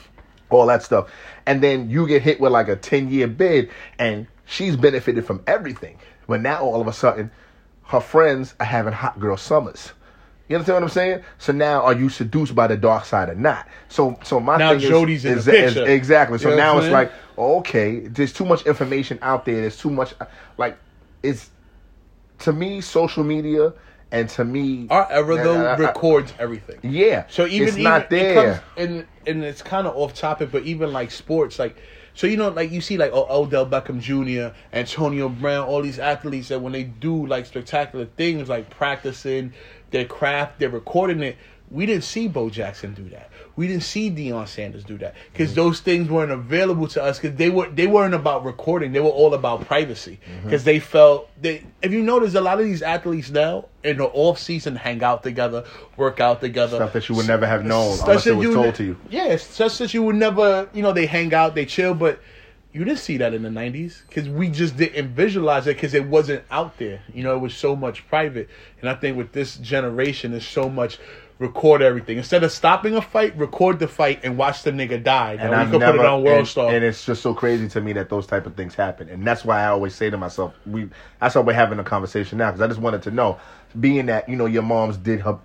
all that stuff. And then you get hit with like a 10 year bid and she's benefited from everything. But now all of a sudden, her friends are having hot girl summers. You understand what I'm saying? So now are you seduced by the dark side or not? So so my Now thing is- Jody's in is, the is- picture. exactly. So You know now it's like, okay, there's too much information out there. There's too much like it's to me, social media and to me Our era though I- I- records everything. yeah. So even it's even not it there. comes, and and it's kind of off topic, but even like sports, like so you know, like you see like O- Odell Beckham Jr., Antonio Brown, all these athletes that when they do like spectacular things like practicing their craft, they're recording it. We didn't see Bo Jackson do that. We didn't see Deion Sanders do that because those things weren't available to us because they were they weren't about recording. They were all about privacy Mm-hmm. because they felt they. If you notice, a lot of these athletes now in the off season hang out together, work out together, Stuff that you would never have known unless it that was you told to you. Yeah, such that you would never, you know, they hang out, they chill, but you didn't see that in the 90s because we just didn't visualize it because it wasn't out there. You know, it was so much private. And I think with this generation, there's so much record everything. Instead of stopping a fight, record the fight and watch the nigga die. and I've we could never, put it on World and, Star. and it's just so crazy to me that those type of things happen, and that's why I always say to myself, we. That's why we're having a conversation now because I just wanted to know, being that you know your mom's did her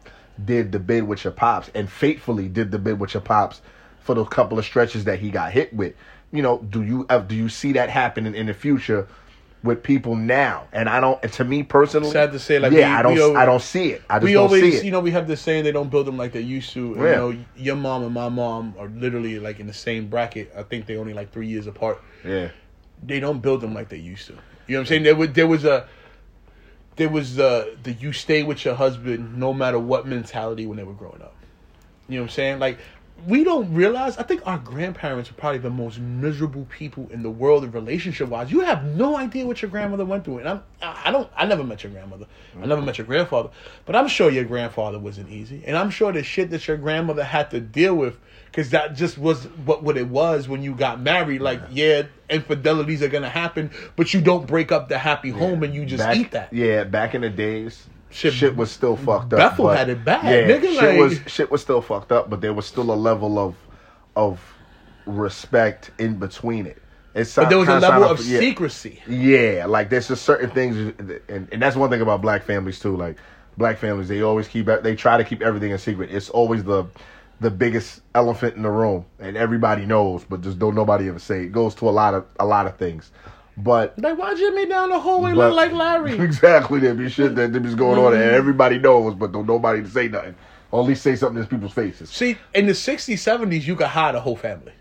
did the bid with your pops and faithfully did the bid with your pops for those couple of stretches that he got hit with. You know, do you uh, do you see that happening in the future? With people now, and I don't. To me personally, Sad to say, like, yeah, we- I don't. always- I don't see it. I just we don't always, see it. you know, we have this saying they don't build them like they used to. And, Yeah. You know, your mom and my mom are literally like in the same bracket. I think they only like three years apart. yeah, they don't build them like they used to. You know what I'm saying? There was there was a there was the the you stay with your husband no matter what mentality when they were growing up. You know what I'm saying? Like we don't realize. I think our grandparents are probably the most miserable people in the world, relationship wise. You have no idea what your grandmother went through, and I'm I I don't I never met your grandmother. I never met your grandfather, but I'm sure your grandfather wasn't easy, and I'm sure the shit that your grandmother had to deal with. Because that just was what, what it was when you got married. Like, yeah, infidelities are gonna happen, but you don't break up the happy home and you just back, eat that. Yeah, back in the days, Shit- shit, was still fucked up. Bethel but- had it bad, Yeah, nigga, shit like- was shit was still fucked up, but there was still a level of of respect in between it. It's But there was a level of yeah. secrecy. Yeah, like there's just certain things, and, and that's one thing about black families too. Like black families, they always keep they try to keep everything a secret. It's always the the biggest elephant in the room, and everybody knows, but just don't nobody ever say. It goes to a lot of a lot of things, but Like, why Jimmy down the hallway but- look like Larry? *laughs* Exactly, there be shit that is going on, and mm-hmm. everybody knows, but don't nobody say nothing. Or at least say something in people's faces. See, in the 60s, 70s, you could hide a whole family.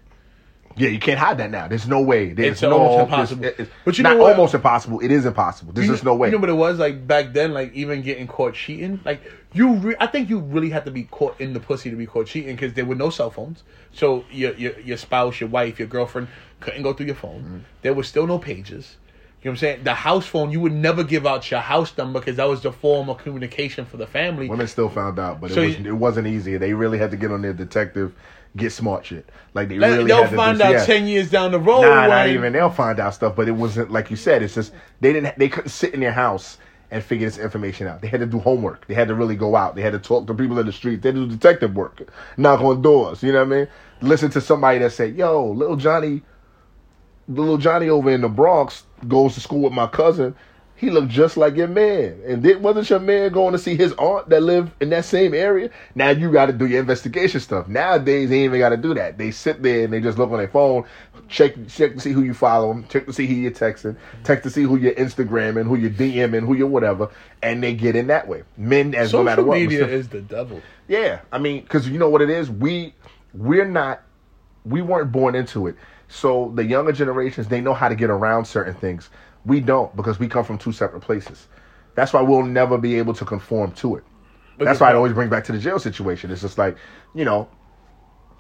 Yeah, you can't hide that now. There's no way. There's It's no almost impossible. It's, But you not know what? almost impossible. It is impossible. There's You just no way. You know what it was like back then? Like even getting caught cheating. Like you, re- I think you really had to be caught in the pussy to be caught cheating because there were no cell phones. So your your your spouse, your wife, your girlfriend couldn't go through your phone. Mm-hmm. There was still no pages. You know what I'm saying? The house phone, you would never give out your house number because that was the form of communication for the family. Women still found out, but So it, was, wasn't easy. They really had to get on their detective, get smart shit. Like they really They'll find do, out yeah. ten years down the road. Nah, not even. They'll find out stuff, but it wasn't like you said. It's just they didn't. They couldn't sit in their house and figure this information out. They had to do homework. They had to really go out. They had to talk to people in the street. They had to do detective work, knock on doors. You know what I mean? Listen to somebody that said, "Yo, little Johnny, little Johnny over in the Bronx goes to school with my cousin." He looked just like your man, and it wasn't your man going to see his aunt that lived in that same area. Now you got to do your investigation stuff. Nowadays, they ain't even got to do that. They sit there and they just look on their phone, check check to see who you follow, 'em, check to see who you're texting, check to see who you're Instagramming, who you're DMing, who you're whatever, and they get in that way. Men, as no matter what, media *laughs* is the devil. Yeah, I mean, because you know what it is. We we're not we weren't born into it. So the younger generations they know how to get around certain things. We don't because we come from two separate places. That's why we'll never be able to conform to it. That's why I always bring back to the jail situation. It's just like you know.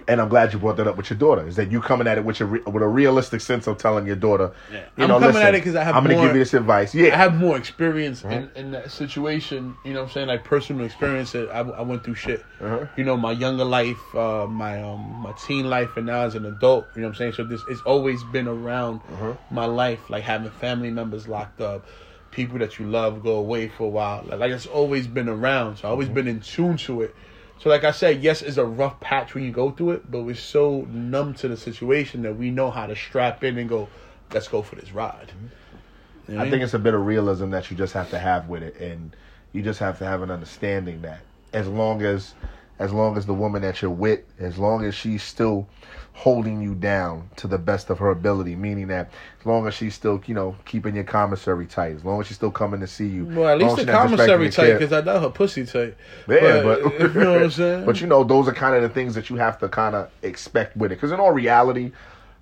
And I'm glad you brought that up with your daughter. Is that you coming at it with your re- with a realistic sense of telling your daughter, Yeah. you I'm coming listen, at it 'cause I have I'm going to give you this advice. Yeah, I have more experience in, in that situation. You know what I'm saying? Like personal experience. That I, I went through shit. Uh-huh. You know, my younger life, uh, my um, my teen life, and now as an adult. You know what I'm saying? So this it's always been around Uh-huh. my life, like having family members locked up, people that you love go away for a while. Like, like it's always been around. So I've always Mm-hmm. been in tune to it. So like I said, yes, it's a rough patch when you go through it, but we're so numb to the situation that we know how to strap in and go, let's go for this ride. Mm-hmm. You know I think it's a bit of realism that you just have to have with it, and you just have to have an understanding that as long as, as long as the woman that you're with, as long as she's still holding you down to the best of her ability, meaning that as long as she's still, you know, keeping your commissary tight, as long as she's still coming to see you, Well, at least the commissary tight because I know her pussy tight. yeah, but, *laughs* you know what I'm saying. But you know, those are kind of the things that you have to kind of expect with it. Because in all reality,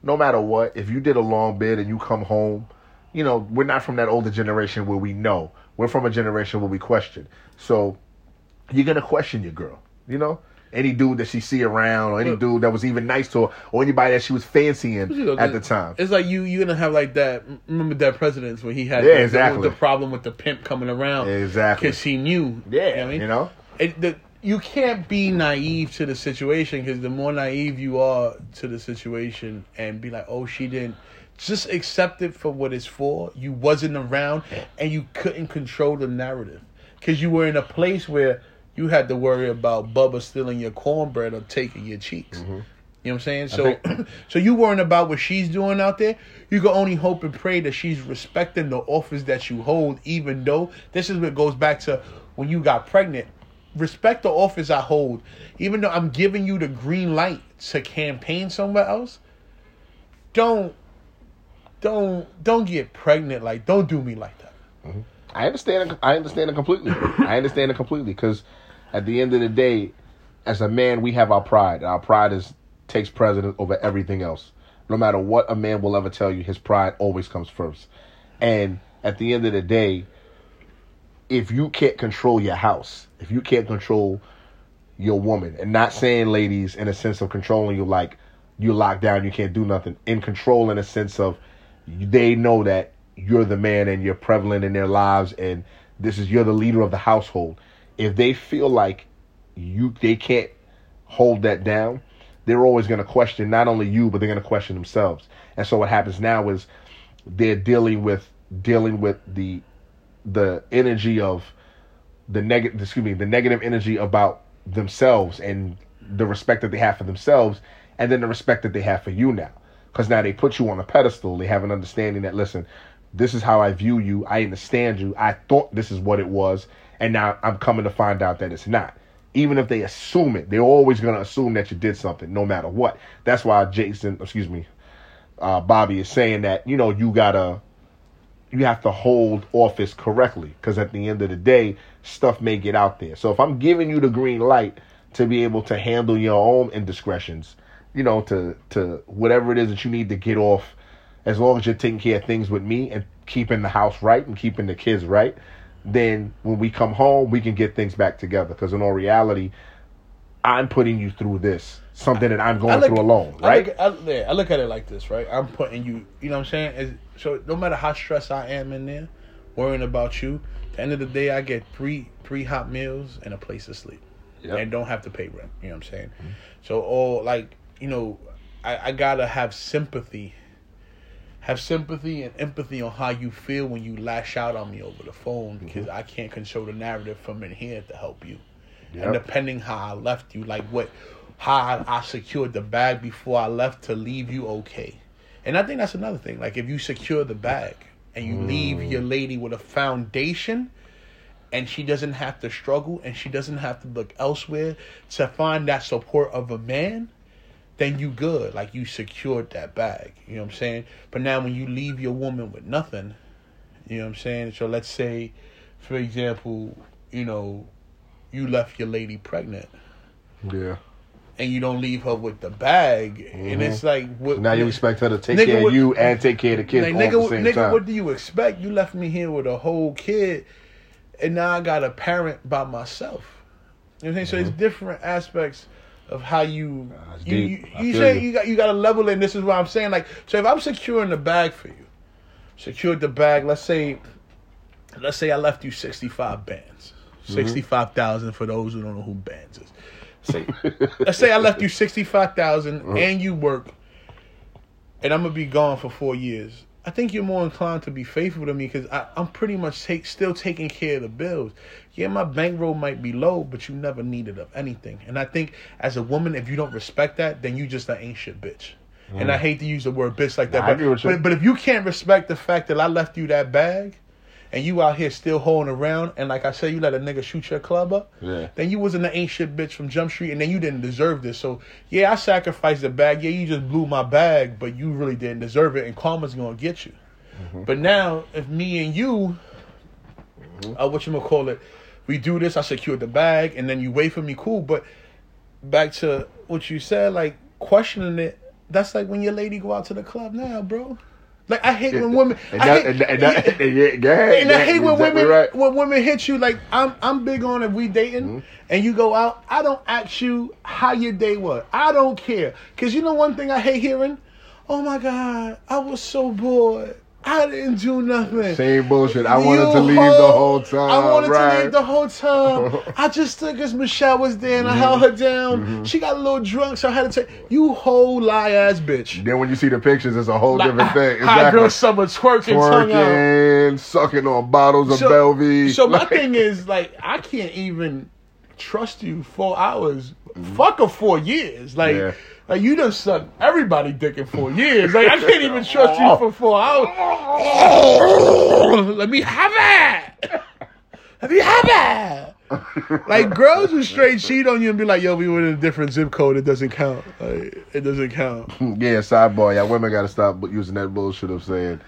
no matter what, if you did a long bid and you come home, you know, we're not from that older generation where we know. We're from a generation where we question. So you're gonna question your girl. You know, any dude that she see around, or any But- dude that was even nice to her, or anybody that she was fancying You know, at the time. it's like you you're gonna have like that. Remember that presidents when he had Yeah, the, the- exactly. the, problem with the pimp coming around Exactly. because he knew. Yeah, you know, I mean? you know? It, the, you can't be naive to the situation because the more naive you are to the situation and be like, oh, she didn't. Just accept it for what it's for. You wasn't around and you couldn't control the narrative because you were in a place where you had to worry about Bubba stealing your cornbread or taking your cheeks. Mm-hmm. You know what I'm saying? So, *clears throat* so you worrying about what she's doing out there. You can only hope and pray that she's respecting the office that you hold, even though this is what goes back to when you got pregnant. Respect the office I hold, even though I'm giving you the green light to campaign somewhere else. Don't, don't, don't get pregnant. Like, don't do me like that. I understand. I understand it completely. I understand it completely because at the end of the day, as a man, we have our pride. Our pride is takes precedence over everything else. No matter what a man will ever tell you, his pride always comes first. And at the end of the day, if you can't control your house, if you can't control your woman, and not saying ladies in a sense of controlling you like you locked down, you can't do nothing, in control in a sense of they know that you're the man and you're prevalent in their lives and this is you're the leader of the household. If they feel like you they can't hold that down, they're always going to question not only you but they're going to question themselves. And so what happens now is they're dealing with dealing with the the energy of the negative excuse me the negative energy about themselves and the respect that they have for themselves and then the respect that they have for you now. Because now they put you on a pedestal. They have an understanding that listen this is how i view you. I understand you. I thought this is what it was and now i'm coming to find out that it's not even if they assume it they're always going to assume that you did something no matter what that's why jason excuse me uh, bobby is saying that you know you gotta you have to hold office correctly because at the end of the day, stuff may get out there. So if I'm giving you the green light to be able to handle your own indiscretions, you know, to to whatever it is that you need to get off, as long as you're taking care of things with me and keeping the house right and keeping the kids right, then when we come home, we can get things back together. Because in all reality, I'm putting you through this, something that I'm going look- through alone, I right? look, I, yeah, I look at it like this, right? I'm putting you, you know what I'm saying? Is- so no matter how stressed I am in there, worrying about you, at the end of the day, I get three three hot meals and a place to sleep, Yep. and don't have to pay rent. You know what I'm saying? Mm-hmm. So all like you know, I, I gotta have sympathy. Have sympathy and empathy on how you feel when you lash out on me over the phone mm-hmm. because I can't control the narrative from in here to help you. And depending how I left you, like what, how I, I secured the bag before I left to leave you okay, and I think that's another thing. Like if you secure the bag and you leave your mm. lady with a foundation, and she doesn't have to struggle and she doesn't have to look elsewhere to find that support of a man, then you good. Like you secured that bag. You know what I'm saying? But now when you leave your woman with nothing, you know what I'm saying? So let's say, for example, you know, you left your lady pregnant yeah. and you don't leave her with the bag, and it's mm-hmm. like what, now you expect her to take care what- of you and take care of the kids like, nigga, the nigga, time. what do you expect? You left me here with a whole kid, and now I got a parent by myself. You know what I'm saying? So it's mm-hmm. different aspects of how you That's you you, you say you. you got you got to level. And this is what I'm saying. Like, so if I'm securing the bag for you, secured the bag. Let's say, let's say I left you 65 bands, Mm-hmm. 65,000 for those who don't know who bands is. Say, *laughs* let's say I left you 65,000 Uh-huh. and you work, and I'm gonna be gone for four years. I think you're more inclined to be faithful to me because I'm pretty much take, still taking care of the bills. Yeah, my bankroll might be low, but you never needed of anything. And I think as a woman, if you don't respect that, then you just an shit bitch. And I mm. hate to use the word bitch like that, Nah, but, agree with you. but but if you can't respect the fact that I left you that bag, and you out here still holding around, and like I said, you let a nigga shoot your club up, Yeah. then you wasn't an ain't shit bitch from Jump Street, and then you didn't deserve this. So yeah, I sacrificed the bag. Yeah, you just blew my bag, but you really didn't deserve it, and karma's gonna get you. Mm-hmm. But now, if me and you, uh, what you gonna call it, we do this, I secured the bag, and then you wait for me, cool. But back to what you said, like questioning it. That's like when your lady go out to the club now, bro. Like I hate when women. and I hate, that- and, that- and yeah, go and I hate when exactly women right. when women hit you. Like I'm I'm big on if we dating Mm-hmm. and you go out. I don't ask you how your day was. I don't care because you know one thing I hate hearing. Oh my god, I was so bored. I didn't do nothing. Same bullshit. I wanted to leave the whole time. I wanted right. *laughs* to leave the whole time. I just took as Michelle was there and Mm-hmm. I held her down. She got a little drunk, so I had to take you whole lie ass bitch. Then when you see the pictures, it's a whole Like, different thing. Hot Exactly. girl summer twerking, tongue out. Twerking, sucking on bottles of So- Belvy. So my thing is like I can't even trust you four hours. Fuck her four years. Like Yeah. Like you done sucked everybody dick in four years. Like I can't even trust you for four hours. *laughs* Let me have it. Let me have it. Like girls who straight cheat on you and be like, "Yo, we were in a different zip code. It doesn't count. Like, it doesn't count." *laughs* yeah, sidebar. Yeah, women got to stop using that bullshit of saying,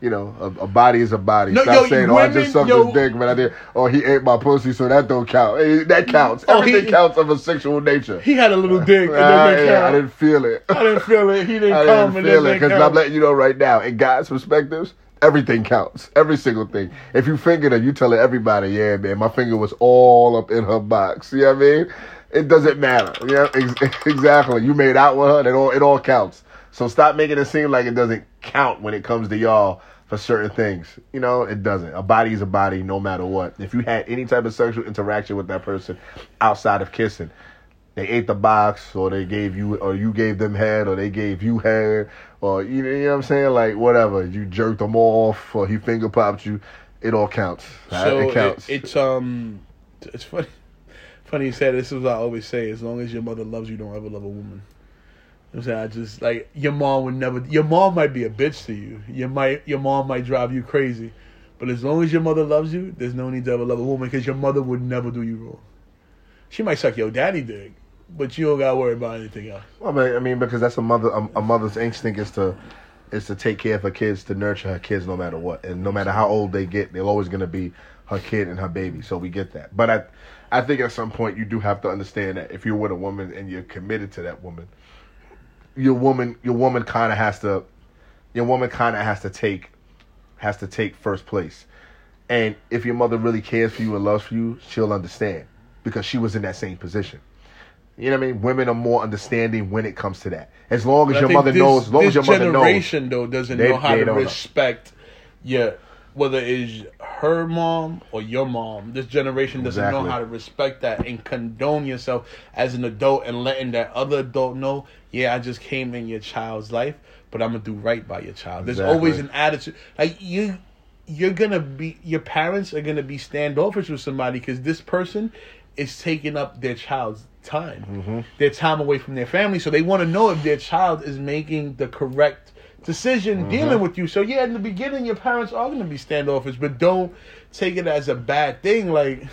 you know, a, a body is a body. No, Stop yo, saying, oh, I just sucked yo- his dick, but I did, Oh, he ate my pussy, so that don't count. Hey, that counts. Oh, he- Everything counts of a sexual nature. He had a little dick. It Ah, yeah, I didn't feel it. I didn't feel it. He didn't *laughs* I come. didn't feel it because. I'm letting you know right now. In guys' perspectives, everything counts. Every single thing. If you fingered her, you telling everybody, yeah, man, my finger was all up in her box. You know what I mean? It doesn't matter. Yeah, ex- *laughs* exactly. You made out with her. It all it all counts. So stop making it seem like it doesn't count when it comes to y'all for certain things. You know, it doesn't. A body is a body, no matter what. If you had any type of sexual interaction with that person outside of kissing, they ate the box or they gave you or you gave them head or they gave you head or you know, you know what I'm saying like whatever you jerked them off or he finger popped you it all counts So it counts It, it's um, it's funny. *laughs* Funny you said this is what I always say. As long as your mother loves you, don't ever love a woman. I'm saying I just like your mom would never. Your mom might be a bitch to you. You might your mom might drive you crazy, but as long as your mother loves you, there's no need to ever love a woman because your mother would never do you wrong. She might suck your daddy dick, but you don't gotta worry about anything else. I mean, I mean because that's a mother a, a mother's instinct is to is to take care of her kids to nurture her kids no matter what and no matter how old they get they're always to be her kid and her baby so we get that but I I think at some point you do have to understand that if you're with a woman and you're committed to that woman your woman your woman kind of has to your woman kind of has to take has to take first place and if your mother really cares for you and loves for you she'll understand because she was in that same position You know what I mean? Women are more understanding when it comes to that. As long as But your mother this- knows, as long as this your mother knows. generation though doesn't They- know how to don't know. respect your whether it's her mom or your mom. This generation doesn't know how to respect that and condone yourself as an adult and letting that other adult know, yeah, I just came in your child's life, but I'm gonna do right by your child. There's Exactly. always an attitude like you. You're gonna be your parents are gonna be standoffish with somebody because this person is taking up their child's time, Mm-hmm. their time away from their family. So they want to know if their child is making the correct decision Mm-hmm. dealing with you. So yeah, in the beginning, your parents are gonna be standoffish, but don't take it as a bad thing. Like,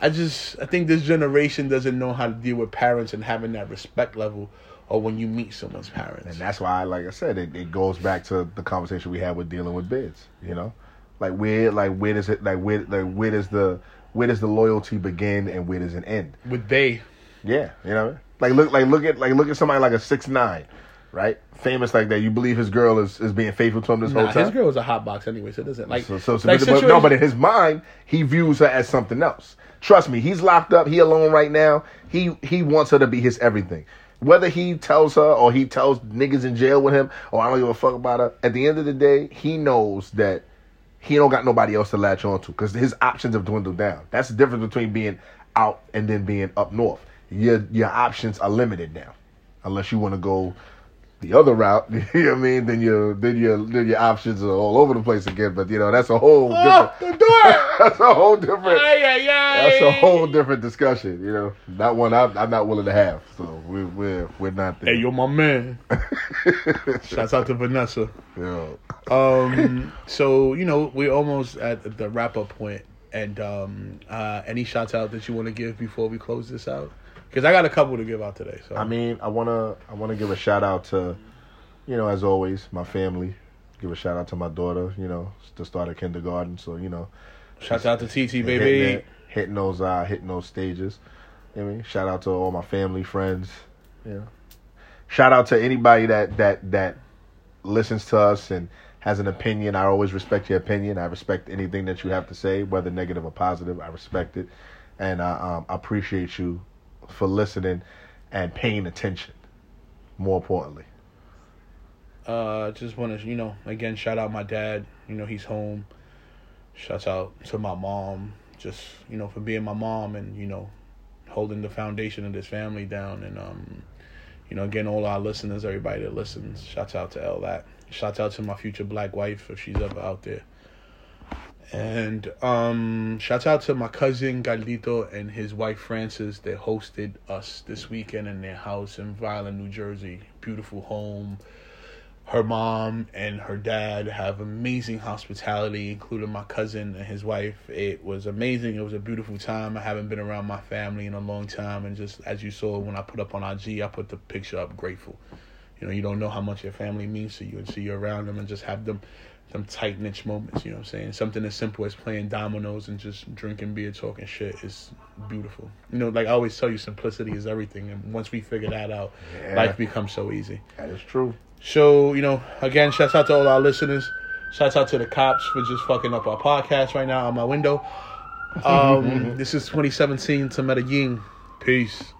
I just I think this generation doesn't know how to deal with parents and having that respect level, or when you meet someone's parents. And that's why, like I said, it, it goes back to the conversation we had with dealing with bids. You know, like where, like where does it, like where, like where does the, where does the loyalty begin and where does it end? with they, Yeah, you know, like look, like look at, like look at somebody like a six nine, right? Famous like that. You believe his girl is is being faithful to him this nah, whole time. his girl is a hot box anyway, so it doesn't like. So, so, so like but, no, but in his mind, he views her as something else. Trust me, he's locked up. He alone right now. He he wants her to be his everything. Whether he tells her or he tells niggas in jail with him, or I don't give a fuck about her. At the end of the day, he knows that he don't got nobody else to latch on to because his options have dwindled down. That's the difference between being out and then being up north. Your your options are limited now, unless you want to go the other route. *laughs* You know what I mean? Then your then your then your options are all over the place again. But you know that's a whole Oh, different. *laughs* That's a whole different. Ay, ay, ay. That's a whole different discussion. You know, that one I'm, I'm not willing to have. So we're we're we're not there. Hey, you're my man. *laughs* Shouts out to Vanessa. Yo. Um, so you know we're almost at the wrap up point. point, and um, uh, any shout out that you want to give before we close this out? Because I got a couple to give out today. So I mean, I wanna I wanna give a shout out to, you know, as always, my family. Give a shout out to my daughter. You know, to start of kindergarten. So you know, shout out to TT hitting, baby. hitting those uh hitting those stages. You know I mean, shout out to all my family, friends. You know, shout out to anybody that that that listens to us and has an opinion. I always respect your opinion. I respect anything that you have to say, whether negative or positive. I respect it, and I um, I appreciate you for listening and paying attention. More importantly, Uh, just want to you know again shout out my dad. You know he's home. Shouts out to my mom. Just you know for being my mom and you know holding the foundation of this family down and um you know again all our listeners everybody that listens shouts out to L that shouts out to my future black wife if she's ever out there and um shouts out to my cousin Galito and his wife Frances they hosted us this weekend in their house in Vineland New Jersey beautiful home her mom and her dad have amazing hospitality, including my cousin and his wife. It was amazing. It was a beautiful time. I haven't been around my family in a long time, and just as you saw when I put up on IG, I put the picture up. Grateful. You know, you don't know how much your family means to you until you're around them and just have them, them tight niche moments. You know what I'm saying? Something as simple as playing dominoes and just drinking beer, talking shit is beautiful. You know, like I always tell you, simplicity is everything. And once we figure that out, Yeah. life becomes so easy. that is true. So, you know, again, shouts out to all our listeners. Shouts out to the cops for just fucking up our podcast right now on my window. *laughs* Um, this is 2017 to Medellin. Peace.